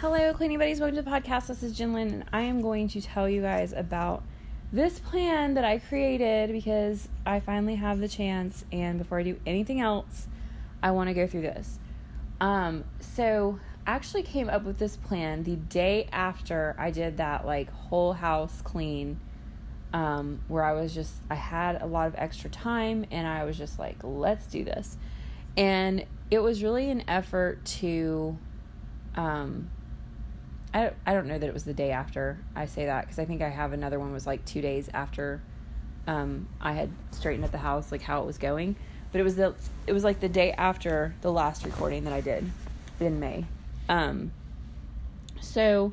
Hello, cleaning buddies. Welcome to the podcast. This is Jinlin, and I am going to tell you guys about this plan that I created because I finally have the chance. And before I do anything else, I want to go through this. Um, so I actually came up with this plan the day after I did that like whole house clean, um, where I was just I had a lot of extra time, and I was just like, let's do this. And it was really an effort to um I, I don't know that it was the day after I say that because I think I have another one was like two days after um, I had straightened up the house like how it was going. But it was the it was like the day after the last recording that I did in May. Um, so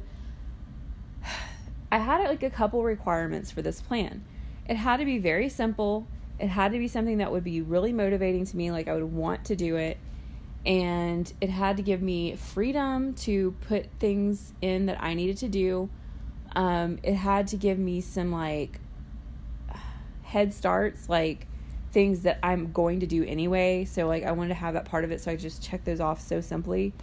I had like a couple requirements for this plan. It had to be very simple. It had to be something that would be really motivating to me like I would want to do it and it had to give me freedom to put things in that I needed to do. Um, it had to give me some like head starts, like things that I'm going to do anyway. So like I wanted to have that part of it, so I just checked those off so simply.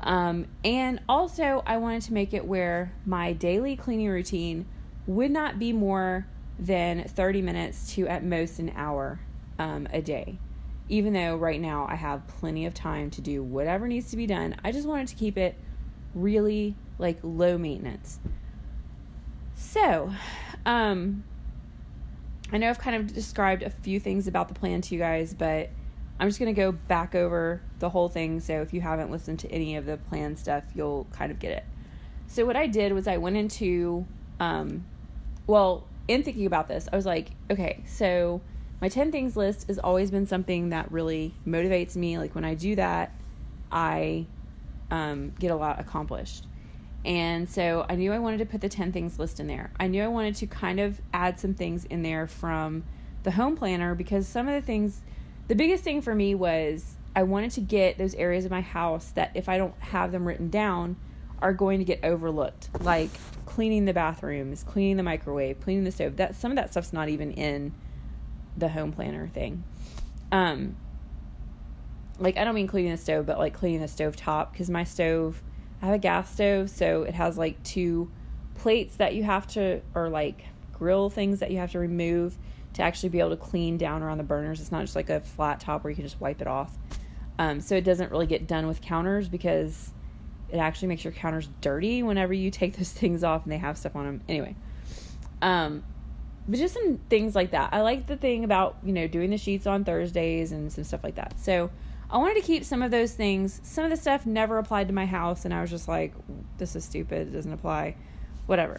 Um, and also, I wanted to make it where my daily cleaning routine would not be more than 30 minutes to at most an hour um, a day even though right now I have plenty of time to do whatever needs to be done, I just wanted to keep it really like low maintenance. So, um, I know I've kind of described a few things about the plan to you guys, but I'm just going to go back over the whole thing. So, if you haven't listened to any of the plan stuff, you'll kind of get it. So, what I did was I went into, um, well, in thinking about this, I was like, okay, so my 10 things list has always been something that really motivates me. Like when I do that, I um, get a lot accomplished. And so I knew I wanted to put the 10 things list in there. I knew I wanted to kind of add some things in there from the home planner because some of the things, the biggest thing for me was I wanted to get those areas of my house that if I don't have them written down are going to get overlooked, like cleaning the bathrooms, cleaning the microwave, cleaning the stove. That some of that stuff's not even in the home planner thing. Um, like I don't mean cleaning the stove, but like cleaning the stove top because my stove, I have a gas stove, so it has like two plates that you have to, or like grill things that you have to remove to actually be able to clean down around the burners. It's not just like a flat top where you can just wipe it off. Um, so it doesn't really get done with counters because it actually makes your counters dirty whenever you take those things off and they have stuff on them. Anyway, um, but just some things like that. I like the thing about, you know, doing the sheets on Thursdays and some stuff like that. So I wanted to keep some of those things. Some of the stuff never applied to my house, and I was just like, this is stupid. It doesn't apply. Whatever.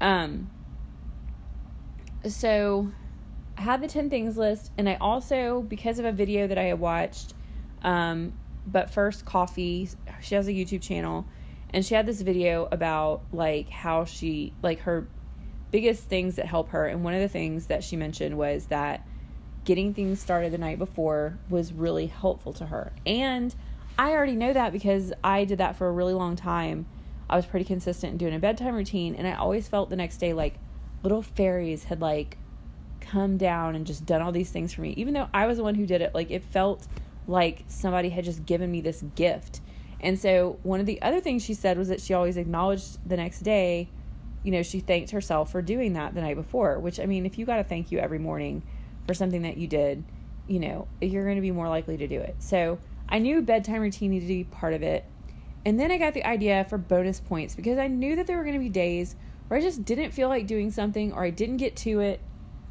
Um, so I had the 10 things list, and I also, because of a video that I had watched, um, but first coffee, she has a YouTube channel, and she had this video about like how she, like her biggest things that help her. And one of the things that she mentioned was that getting things started the night before was really helpful to her. And I already know that because I did that for a really long time. I was pretty consistent in doing a bedtime routine, and I always felt the next day like little fairies had like come down and just done all these things for me. Even though I was the one who did it, like it felt like somebody had just given me this gift. And so, one of the other things she said was that she always acknowledged the next day you know, she thanked herself for doing that the night before, which I mean, if you got to thank you every morning for something that you did, you know, you're going to be more likely to do it. So I knew bedtime routine needed to be part of it. And then I got the idea for bonus points because I knew that there were going to be days where I just didn't feel like doing something or I didn't get to it,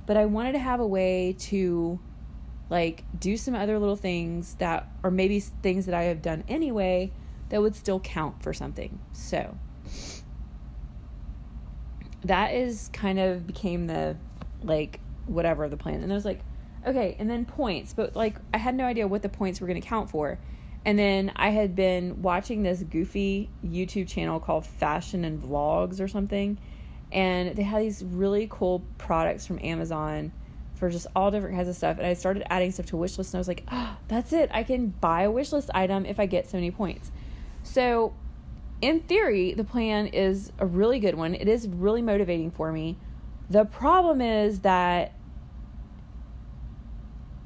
but I wanted to have a way to like do some other little things that, or maybe things that I have done anyway that would still count for something. So, that is kind of became the like whatever of the plan. And I was like, okay, and then points, but like I had no idea what the points were going to count for. And then I had been watching this goofy YouTube channel called Fashion and Vlogs or something. And they had these really cool products from Amazon for just all different kinds of stuff. And I started adding stuff to wish list and I was like, oh, that's it. I can buy a wish list item if I get so many points. So in theory, the plan is a really good one. It is really motivating for me. The problem is that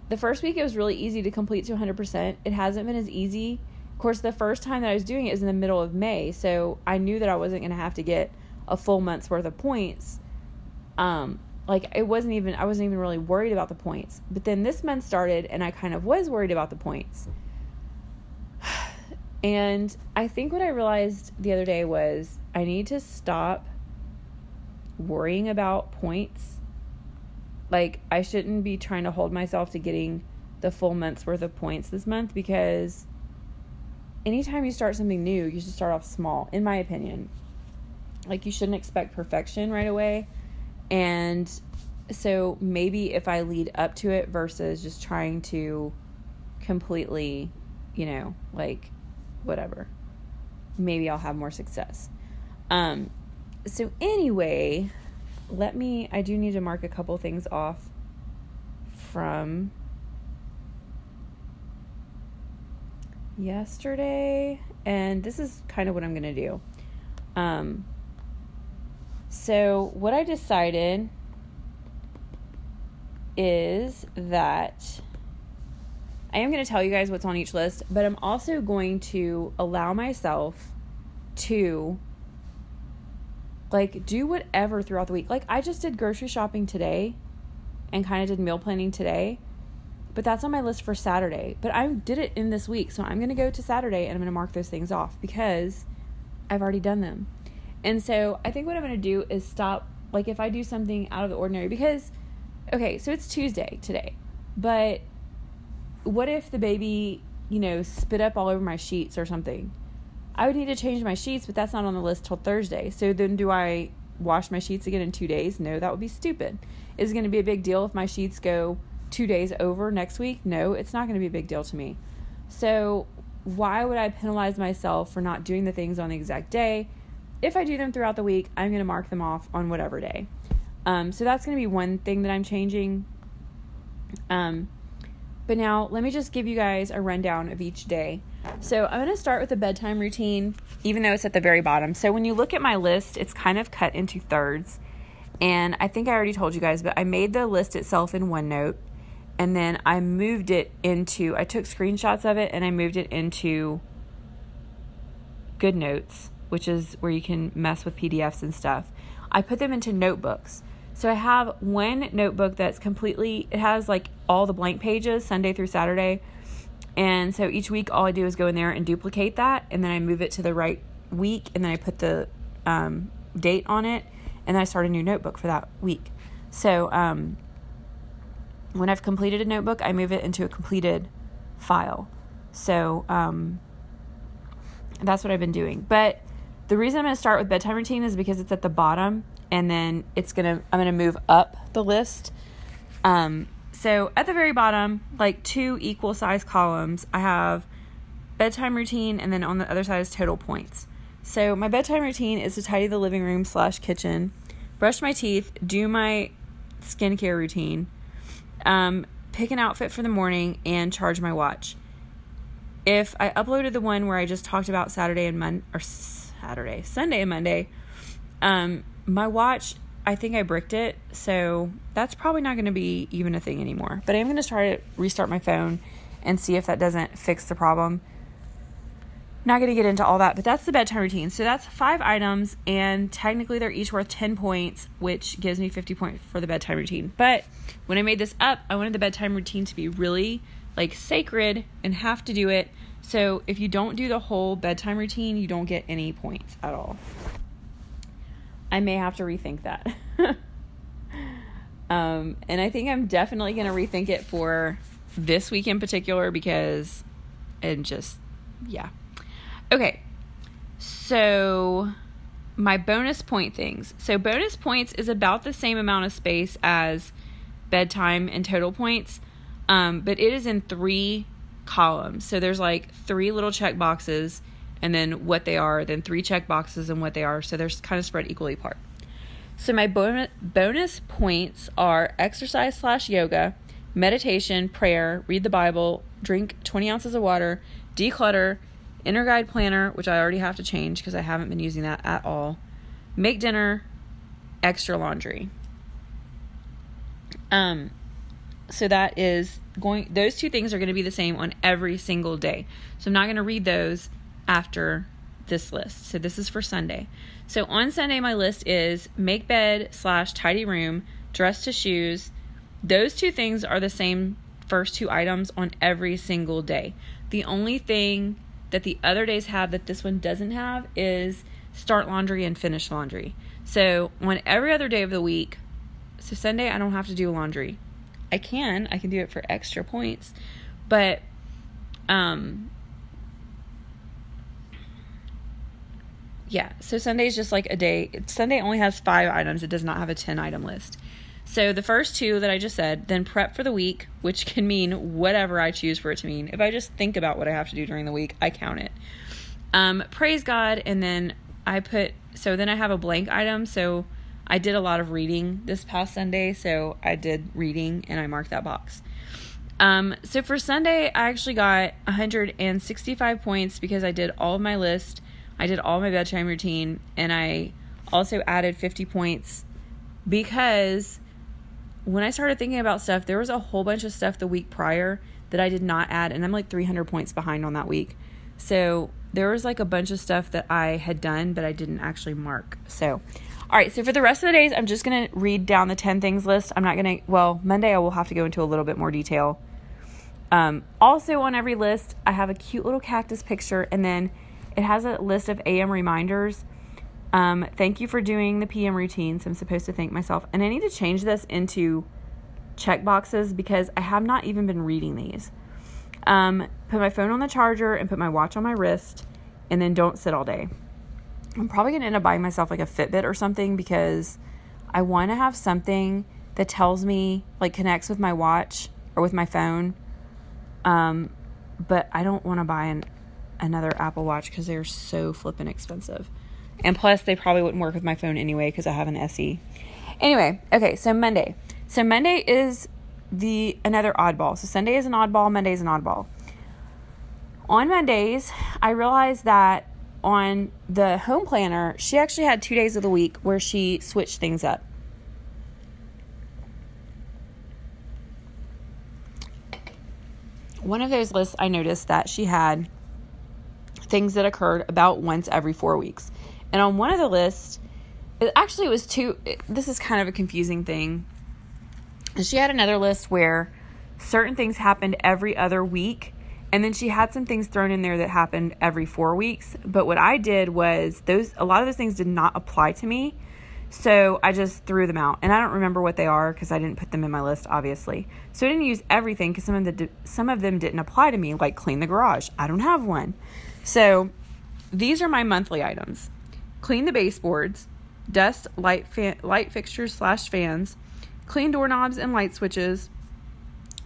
the first week it was really easy to complete to 100%. It hasn't been as easy Of course, the first time that I was doing it is in the middle of May, so I knew that I wasn't going to have to get a full month's worth of points. Um, like it wasn't even I wasn't even really worried about the points. But then this month started and I kind of was worried about the points. And I think what I realized the other day was I need to stop worrying about points. Like I shouldn't be trying to hold myself to getting the full month's worth of points this month because anytime you start something new, you should start off small, in my opinion. Like, you shouldn't expect perfection right away. And so, maybe if I lead up to it versus just trying to completely, you know, like, whatever, maybe I'll have more success. Um, so, anyway, let me, I do need to mark a couple things off from yesterday, and this is kind of what I'm going to do. Um, so, what I decided is that I am going to tell you guys what's on each list, but I'm also going to allow myself to like do whatever throughout the week. Like I just did grocery shopping today and kind of did meal planning today but that's on my list for Saturday. But I did it in this week, so I'm going to go to Saturday and I'm going to mark those things off because I've already done them. And so I think what I'm going to do is stop, like if I do something out of the ordinary, because, okay, so it's Tuesday today, but what if the baby, you know, spit up all over my sheets or something? I would need to change my sheets, but that's not on the list till Thursday. So then do I wash my sheets again in two days? No, that would be stupid. Is it going to be a big deal if my sheets go two days over next week, no, it's not going to be a big deal to me. So, why would I penalize myself for not doing the things on the exact day? If I do them throughout the week, I'm going to mark them off on whatever day. Um, so, that's going to be one thing that I'm changing. Um, but now, let me just give you guys a rundown of each day. So, I'm going to start with the bedtime routine, even though it's at the very bottom. So, when you look at my list, it's kind of cut into thirds. And I think I already told you guys, but I made the list itself in OneNote and then I moved it into I took screenshots of it and I moved it into GoodNotes, which is where you can mess with PDFs and stuff. I put them into notebooks. So I have one notebook that's completely it has like all the blank pages Sunday through Saturday. And so each week all I do is go in there and duplicate that and then I move it to the right week and then I put the um, date on it and then I start a new notebook for that week. So um, when I've completed a notebook, I move it into a completed file. So um, that's what I've been doing. But the reason I'm going to start with bedtime routine is because it's at the bottom, and then it's gonna I'm gonna move up the list. Um, so at the very bottom, like two equal size columns, I have bedtime routine, and then on the other side is total points. So my bedtime routine is to tidy the living room slash kitchen, brush my teeth, do my skincare routine um, pick an outfit for the morning, and charge my watch. If I uploaded the one where I just talked about Saturday and Monday, or Saturday, Sunday and Monday, um, my watch, I think I bricked it, so that's probably not going to be even a thing anymore. But I'm going to try to restart my phone and see if that doesn't fix the problem. Not going to get into all that, but that's the bedtime routine. So that's five items, and technically they're each worth 10 points, which gives me 50 points for the bedtime routine. But when I made this up, I wanted the bedtime routine to be really like sacred and have to do it. So if you don't do the whole bedtime routine, you don't get any points at all. I may have to rethink that. um, and I think I'm definitely going to rethink it for this week in particular because, and just, yeah. Okay, so my bonus point things. So, bonus points is about the same amount of space as bedtime and total points, um, but it is in three columns. So, there's like three little check boxes and then what they are, then three check boxes and what they are. So, they're kind of spread equally apart. So, my bonus, bonus points are exercise slash yoga, meditation, prayer, read the Bible, drink 20 ounces of water, declutter, Inner Guide Planner, which I already have to change because I haven't been using that at all. Make dinner, extra laundry. Um, So that is going, those two things are going to be the same on every single day. So I'm not going to read those after this list. So this is for Sunday. So on Sunday, my list is make bed slash tidy room, dress to shoes. Those two things are the same first two items on every single day. The only thing that the other days have that this one doesn't have is start laundry and finish laundry. So on every other day of the week, so Sunday I don't have to do laundry. I can, I can do it for extra points, but um yeah, so Sunday is just like a day. Sunday only has 5 items. It does not have a 10 item list. So the first two that I just said, then prep for the week, which can mean whatever I choose for it to mean. If I just think about what I have to do during the week, I count it. Um, praise God, and then I put so then I have a blank item. So I did a lot of reading this past Sunday, so I did reading and I marked that box. Um, so for Sunday, I actually got 165 points because I did all of my list. I did all my bedtime routine, and I also added 50 points because when I started thinking about stuff, there was a whole bunch of stuff the week prior that I did not add, and I'm like 300 points behind on that week. So there was like a bunch of stuff that I had done, but I didn't actually mark. So, all right, so for the rest of the days, I'm just to read down the 10 things list. I'm not to, well, Monday I will have to go into a little bit more detail. Um, also, on every list, I have a cute little cactus picture, and then it has a list of AM reminders. Um, thank you for doing the PM routines. I'm supposed to thank myself. And I need to change this into check boxes because I have not even been reading these. Um, put my phone on the charger and put my watch on my wrist, and then don't sit all day. I'm probably going to end up buying myself like a Fitbit or something because I want to have something that tells me, like, connects with my watch or with my phone. Um, but I don't want to buy an, another Apple Watch because they're so flippin' expensive. And plus, they probably wouldn't work with my phone anyway because I have an SE. Anyway, okay, so Monday. So Monday is the another oddball. So Sunday is an oddball, Monday is an oddball. On Mondays, I realized that on the home planner, she actually had two days of the week where she switched things up. One of those lists, I noticed that she had things that occurred about once every four weeks. And on one of the lists, it actually it was two. This is kind of a confusing thing she had another list where certain things happened every other week. And then she had some things thrown in there that happened every four weeks. But what I did was those a lot of those things did not apply to me. So I just threw them out. And I don't remember what they are because I didn't put them in my list, obviously. So I didn't use everything because some of the some of them didn't apply to me, like clean the garage. I don't have one. So these are my monthly items. Clean the baseboards, dust light light fixtures slash fans, clean doorknobs and light switches,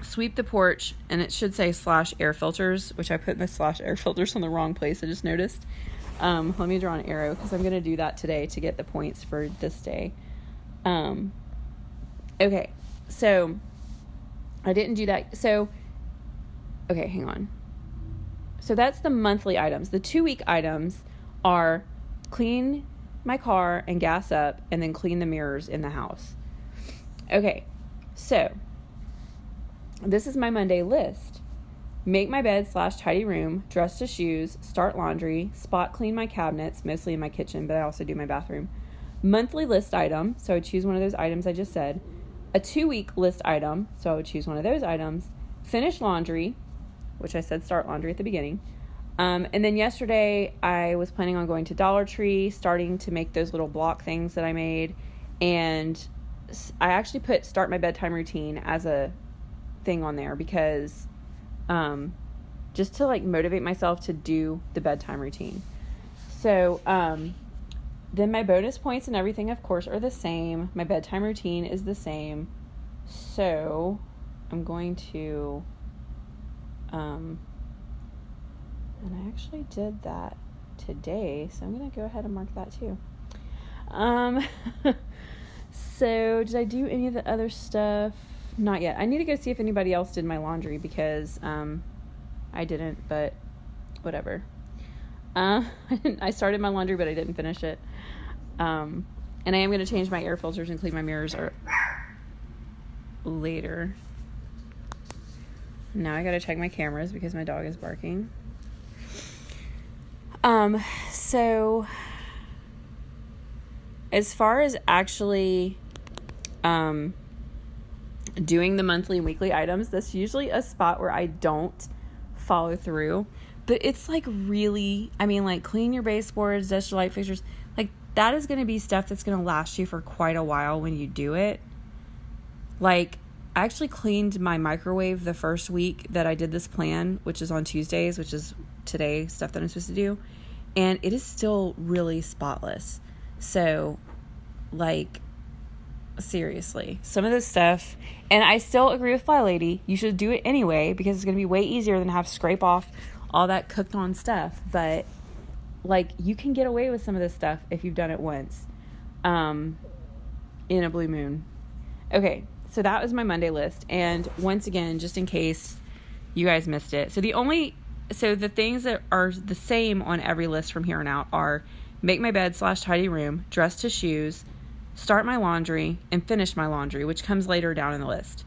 sweep the porch, and it should say slash air filters, which I put my slash air filters on the wrong place. I just noticed. Um, let me draw an arrow because I'm going to do that today to get the points for this day. Um, okay, so I didn't do that. So, okay, hang on. So that's the monthly items. The two week items are clean my car and gas up, and then clean the mirrors in the house. Okay, so this is my Monday list. Make my bed slash tidy room, dress to shoes, start laundry, spot clean my cabinets, mostly in my kitchen, but I also do my bathroom. Monthly list item, so I choose one of those items I just said. A two week list item, so I would choose one of those items. Finish laundry, which I said start laundry at the beginning. Um, and then yesterday, I was planning on going to Dollar Tree, starting to make those little block things that I made, and I actually put start my bedtime routine as a thing on there because um, just to like motivate myself to do the bedtime routine. So, um, then my bonus points and everything, of course, are the same. My bedtime routine is the same. So, I'm going to. Um, and I actually did that today, so I'm going to go ahead and mark that too. Um, So, did I do any of the other stuff? Not yet. I need to go see if anybody else did my laundry because um, I didn't, but whatever. Uh, I started my laundry, but I didn't finish it. Um, and I am going to change my air filters and clean my mirrors or later. Now I gotta check my cameras because my dog is barking. Um, so as far as actually um doing the monthly and weekly items, that's usually a spot where I don't follow through. But it's like really, I mean, like clean your baseboards, dust your light fixtures. Like that is going to be stuff that's going to last you for quite a while when you do it. Like, I actually cleaned my microwave the first week that I did this plan, which is on Tuesdays, which is today stuff that I'm supposed to do. And it is still really spotless. So, like, seriously, some of this stuff, and I still agree with Fly Lady, you should do it anyway because it's going to be way easier than have scrape off all that cooked on stuff. But, like, you can get away with some of this stuff if you've done it once um, in a blue moon. Okay, so that was my Monday list. And once again, just in case you guys missed it. So the only so the things that are the same on every list from here on out are make my bed slash tidy room, dress to shoes, start my laundry, and finish my laundry, which comes later down in the list.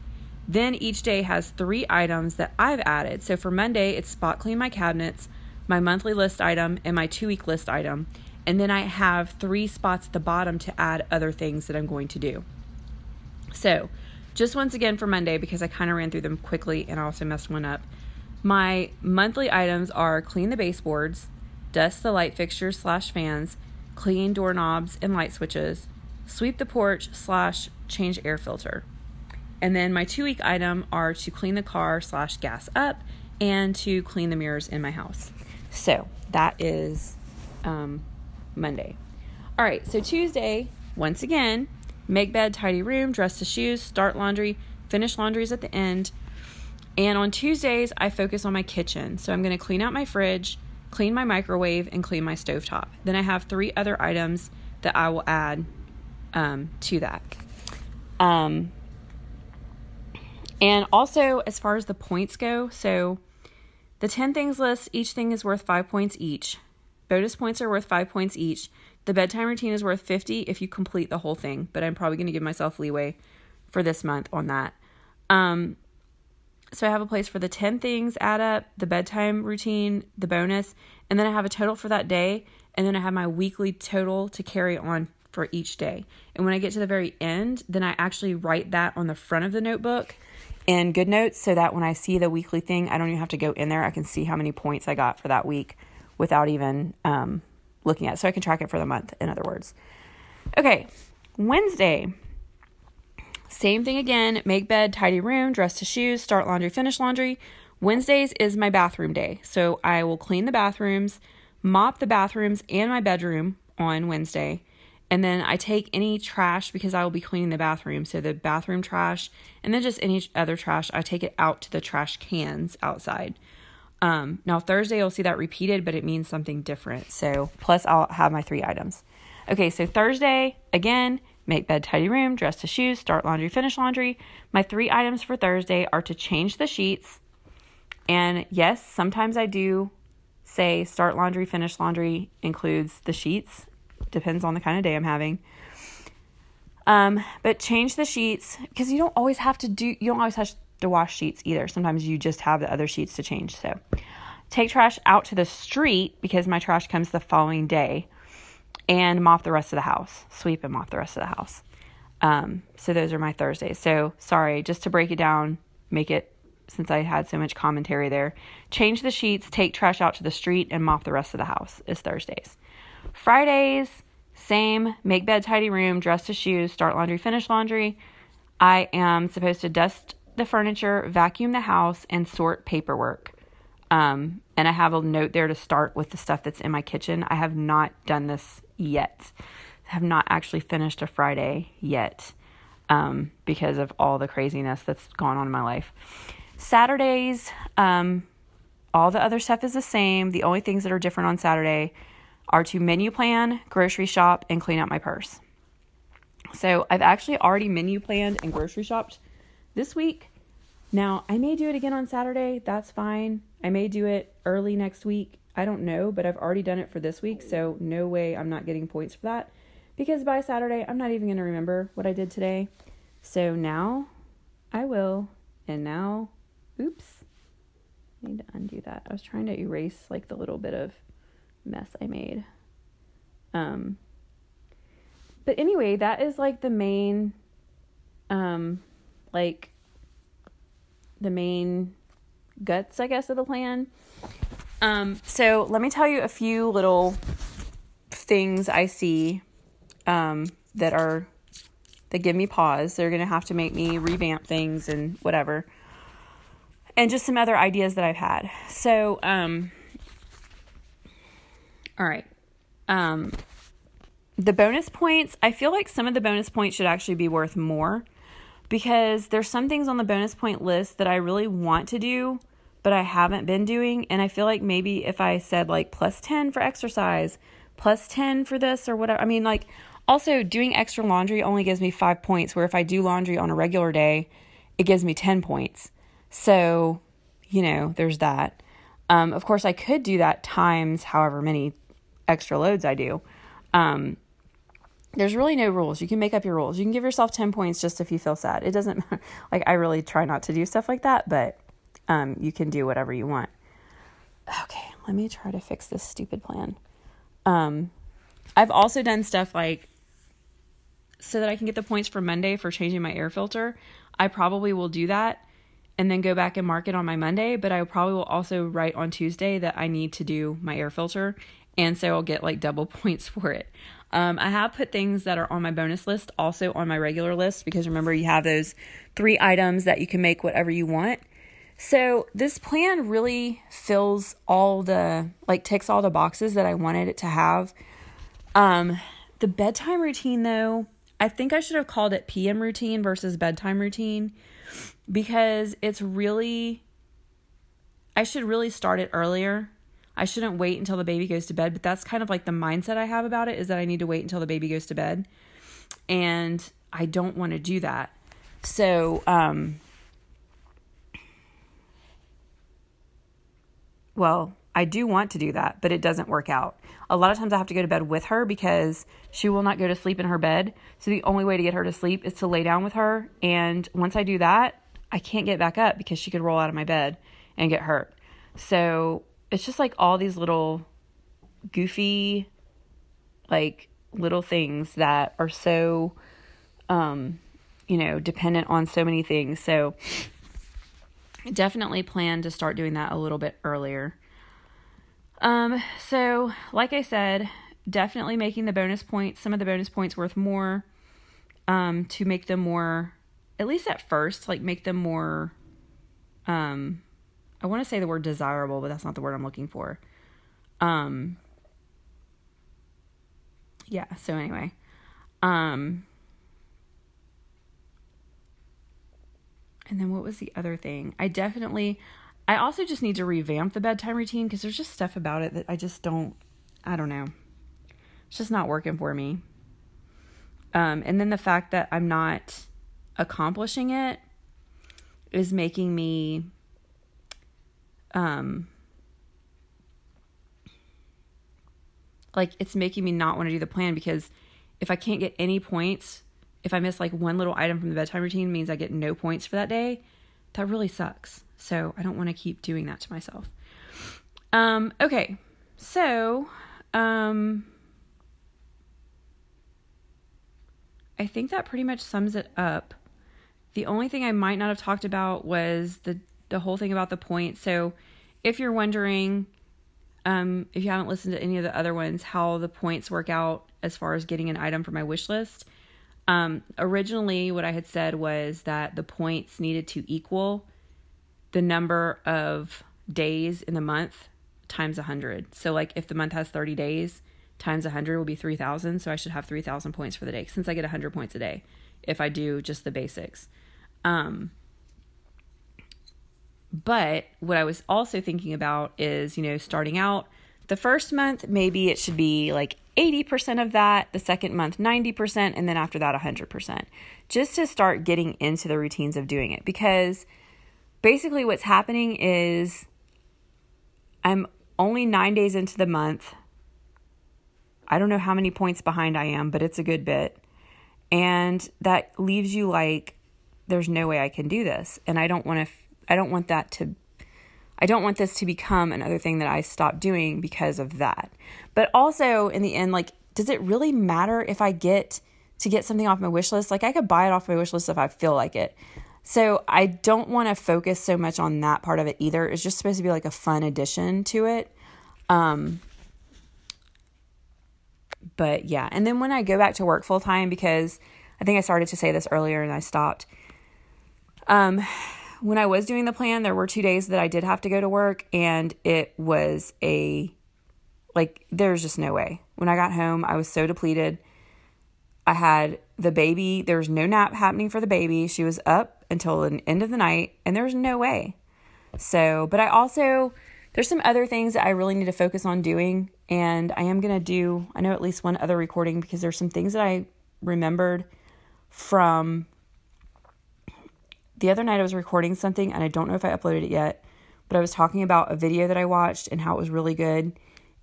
Then each day has three items that I've added. So for Monday, it's spot clean my cabinets, my monthly list item, and my two week list item. And then I have three spots at the bottom to add other things that I'm going to do. So just once again for Monday, because I kind of ran through them quickly and I also messed one up. My monthly items are clean the baseboards, dust the light fixtures slash fans, clean doorknobs and light switches, sweep the porch slash change air filter. And then my two week item are to clean the car slash gas up and to clean the mirrors in my house. So that is um, Monday. All right, so Tuesday, once again, make bed, tidy room, dress to shoes, start laundry, finish laundries at the end. And on Tuesdays, I focus on my kitchen. So I'm going to clean out my fridge, clean my microwave, and clean my stovetop. Then I have three other items that I will add um, to that. Um, and also, as far as the points go, so the 10 things list, each thing is worth five points each. Bonus points are worth five points each. The bedtime routine is worth 50 if you complete the whole thing, but I'm probably going to give myself leeway for this month on that. Um, so I have a place for the 10 things add up, the bedtime routine, the bonus, and then I have a total for that day, and then I have my weekly total to carry on for each day. And when I get to the very end, then I actually write that on the front of the notebook in GoodNotes so that when I see the weekly thing, I don't even have to go in there. I can see how many points I got for that week without even um, looking at. So I can track it for the month, in other words. Okay, Wednesday. Same thing again. Make bed, tidy room, dress to shoes, start laundry, finish laundry. Wednesdays is my bathroom day. So I will clean the bathrooms, mop the bathrooms and my bedroom on Wednesday. And then I take any trash because I will be cleaning the bathroom. So the bathroom trash and then just any other trash, I take it out to the trash cans outside. Um, now, Thursday, you'll see that repeated, but it means something different. So, plus, I'll have my three items. Okay, so Thursday, again, make bed, tidy room, dress to shoes, start laundry, finish laundry. My three items for Thursday are to change the sheets. And yes, sometimes I do say start laundry, finish laundry includes the sheets. Depends on the kind of day I'm having. Um, but change the sheets because you don't always have to do, you don't always have to wash sheets either. Sometimes you just have the other sheets to change. So take trash out to the street because my trash comes the following day and mop the rest of the house. Sweep and mop the rest of the house. Um, so those are my Thursdays. So sorry, just to break it down, make it since I had so much commentary there. Change the sheets, take trash out to the street, and mop the rest of the house is Thursdays. Fridays, same, make bed, tidy room, dress to shoes, start laundry, finish laundry. I am supposed to dust the furniture, vacuum the house, and sort paperwork. Um, and I have a note there to start with the stuff that's in my kitchen. I have not done this yet. I have not actually finished a Friday yet um, because of all the craziness that's gone on in my life. Saturdays, um, all the other stuff is the same. The only things that are different on Saturday are to menu plan, grocery shop, and clean out my purse. So I've actually already menu planned and grocery shopped this week. Now, I may do it again on Saturday. That's fine. I may do it early next week. I don't know, but I've already done it for this week, so no way I'm not getting points for that because by Saturday, I'm not even going to remember what I did today. So now I will. And now, oops, I need to undo that. I was trying to erase like the little bit of mess I made. Um, but anyway, that is like the main, um, like the main guts, I guess, of the plan. Um, so let me tell you a few little things I see um, that are that give me pause. They're gonna have to make me revamp things and whatever, and just some other ideas that I've had. So, um, all right, um, the bonus points. I feel like some of the bonus points should actually be worth more because there's some things on the bonus point list that I really want to do, but I haven't been doing. And I feel like maybe if I said like plus 10 for exercise, plus 10 for this or whatever, I mean, like also doing extra laundry only gives me five points, where if I do laundry on a regular day, it gives me 10 points. So, you know, there's that. Um, of course, I could do that times however many extra loads I do. Um, there's really no rules. You can make up your rules. You can give yourself 10 points just if you feel sad. It doesn't like I really try not to do stuff like that, but um, you can do whatever you want. Okay, let me try to fix this stupid plan. Um, I've also done stuff like so that I can get the points for Monday for changing my air filter. I probably will do that and then go back and mark it on my Monday, but I probably will also write on Tuesday that I need to do my air filter and so I'll get like double points for it. Um, I have put things that are on my bonus list also on my regular list because remember, you have those three items that you can make whatever you want. So this plan really fills all the, like, ticks all the boxes that I wanted it to have. Um, the bedtime routine, though, I think I should have called it PM routine versus bedtime routine because it's really, I should really start it earlier I shouldn't wait until the baby goes to bed, but that's kind of like the mindset I have about it is that I need to wait until the baby goes to bed. And I don't want to do that. So, um, well, I do want to do that, but it doesn't work out. A lot of times I have to go to bed with her because she will not go to sleep in her bed. So the only way to get her to sleep is to lay down with her. And once I do that, I can't get back up because she could roll out of my bed and get hurt. So it's just like all these little goofy like little things that are so um you know dependent on so many things. So definitely plan to start doing that a little bit earlier. Um so like i said definitely making the bonus points some of the bonus points worth more um to make them more at least at first like make them more um I want to say the word desirable, but that's not the word I'm looking for. Um yeah, so anyway. Um and then what was the other thing? I definitely I also just need to revamp the bedtime routine because there's just stuff about it that I just don't I don't know. It's just not working for me. Um and then the fact that I'm not accomplishing it is making me um like it's making me not want to do the plan because if I can't get any points, if I miss like one little item from the bedtime routine means I get no points for that day, that really sucks. So I don't want to keep doing that to myself. Um okay. So, um I think that pretty much sums it up. The only thing I might not have talked about was the the whole thing about the points. So, if you're wondering, um, if you haven't listened to any of the other ones, how the points work out as far as getting an item for my wish list, um, originally what I had said was that the points needed to equal the number of days in the month times 100. So, like if the month has 30 days, times 100 will be 3,000. So, I should have 3,000 points for the day since I get 100 points a day if I do just the basics. Um, but what I was also thinking about is, you know, starting out the first month, maybe it should be like 80% of that, the second month, 90%, and then after that, 100%, just to start getting into the routines of doing it. Because basically, what's happening is I'm only nine days into the month. I don't know how many points behind I am, but it's a good bit. And that leaves you like, there's no way I can do this. And I don't want to I don't want that to I don't want this to become another thing that I stop doing because of that. But also, in the end, like, does it really matter if I get to get something off my wish list? Like, I could buy it off my wish list if I feel like it. So I don't want to focus so much on that part of it either. It's just supposed to be like a fun addition to it. Um, but yeah, and then when I go back to work full time, because I think I started to say this earlier and I stopped. Um, when I was doing the plan, there were two days that I did have to go to work, and it was a like, there's just no way. When I got home, I was so depleted. I had the baby, there was no nap happening for the baby. She was up until the end of the night, and there was no way. So, but I also, there's some other things that I really need to focus on doing, and I am going to do, I know at least one other recording because there's some things that I remembered from the other night I was recording something and I don't know if I uploaded it yet, but I was talking about a video that I watched and how it was really good.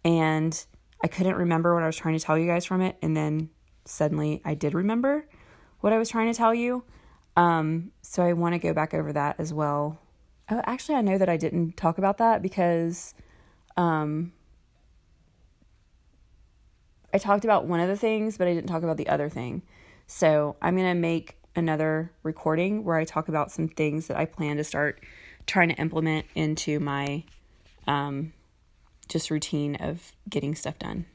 And I couldn't remember what I was trying to tell you guys from it. And then suddenly I did remember what I was trying to tell you. Um, so I want to go back over that as well. Oh, actually, I know that I didn't talk about that because um, I talked about one of the things, but I didn't talk about the other thing. So I'm going to make another recording where I talk about some things that I plan to start trying to implement into my um, just routine of getting stuff done.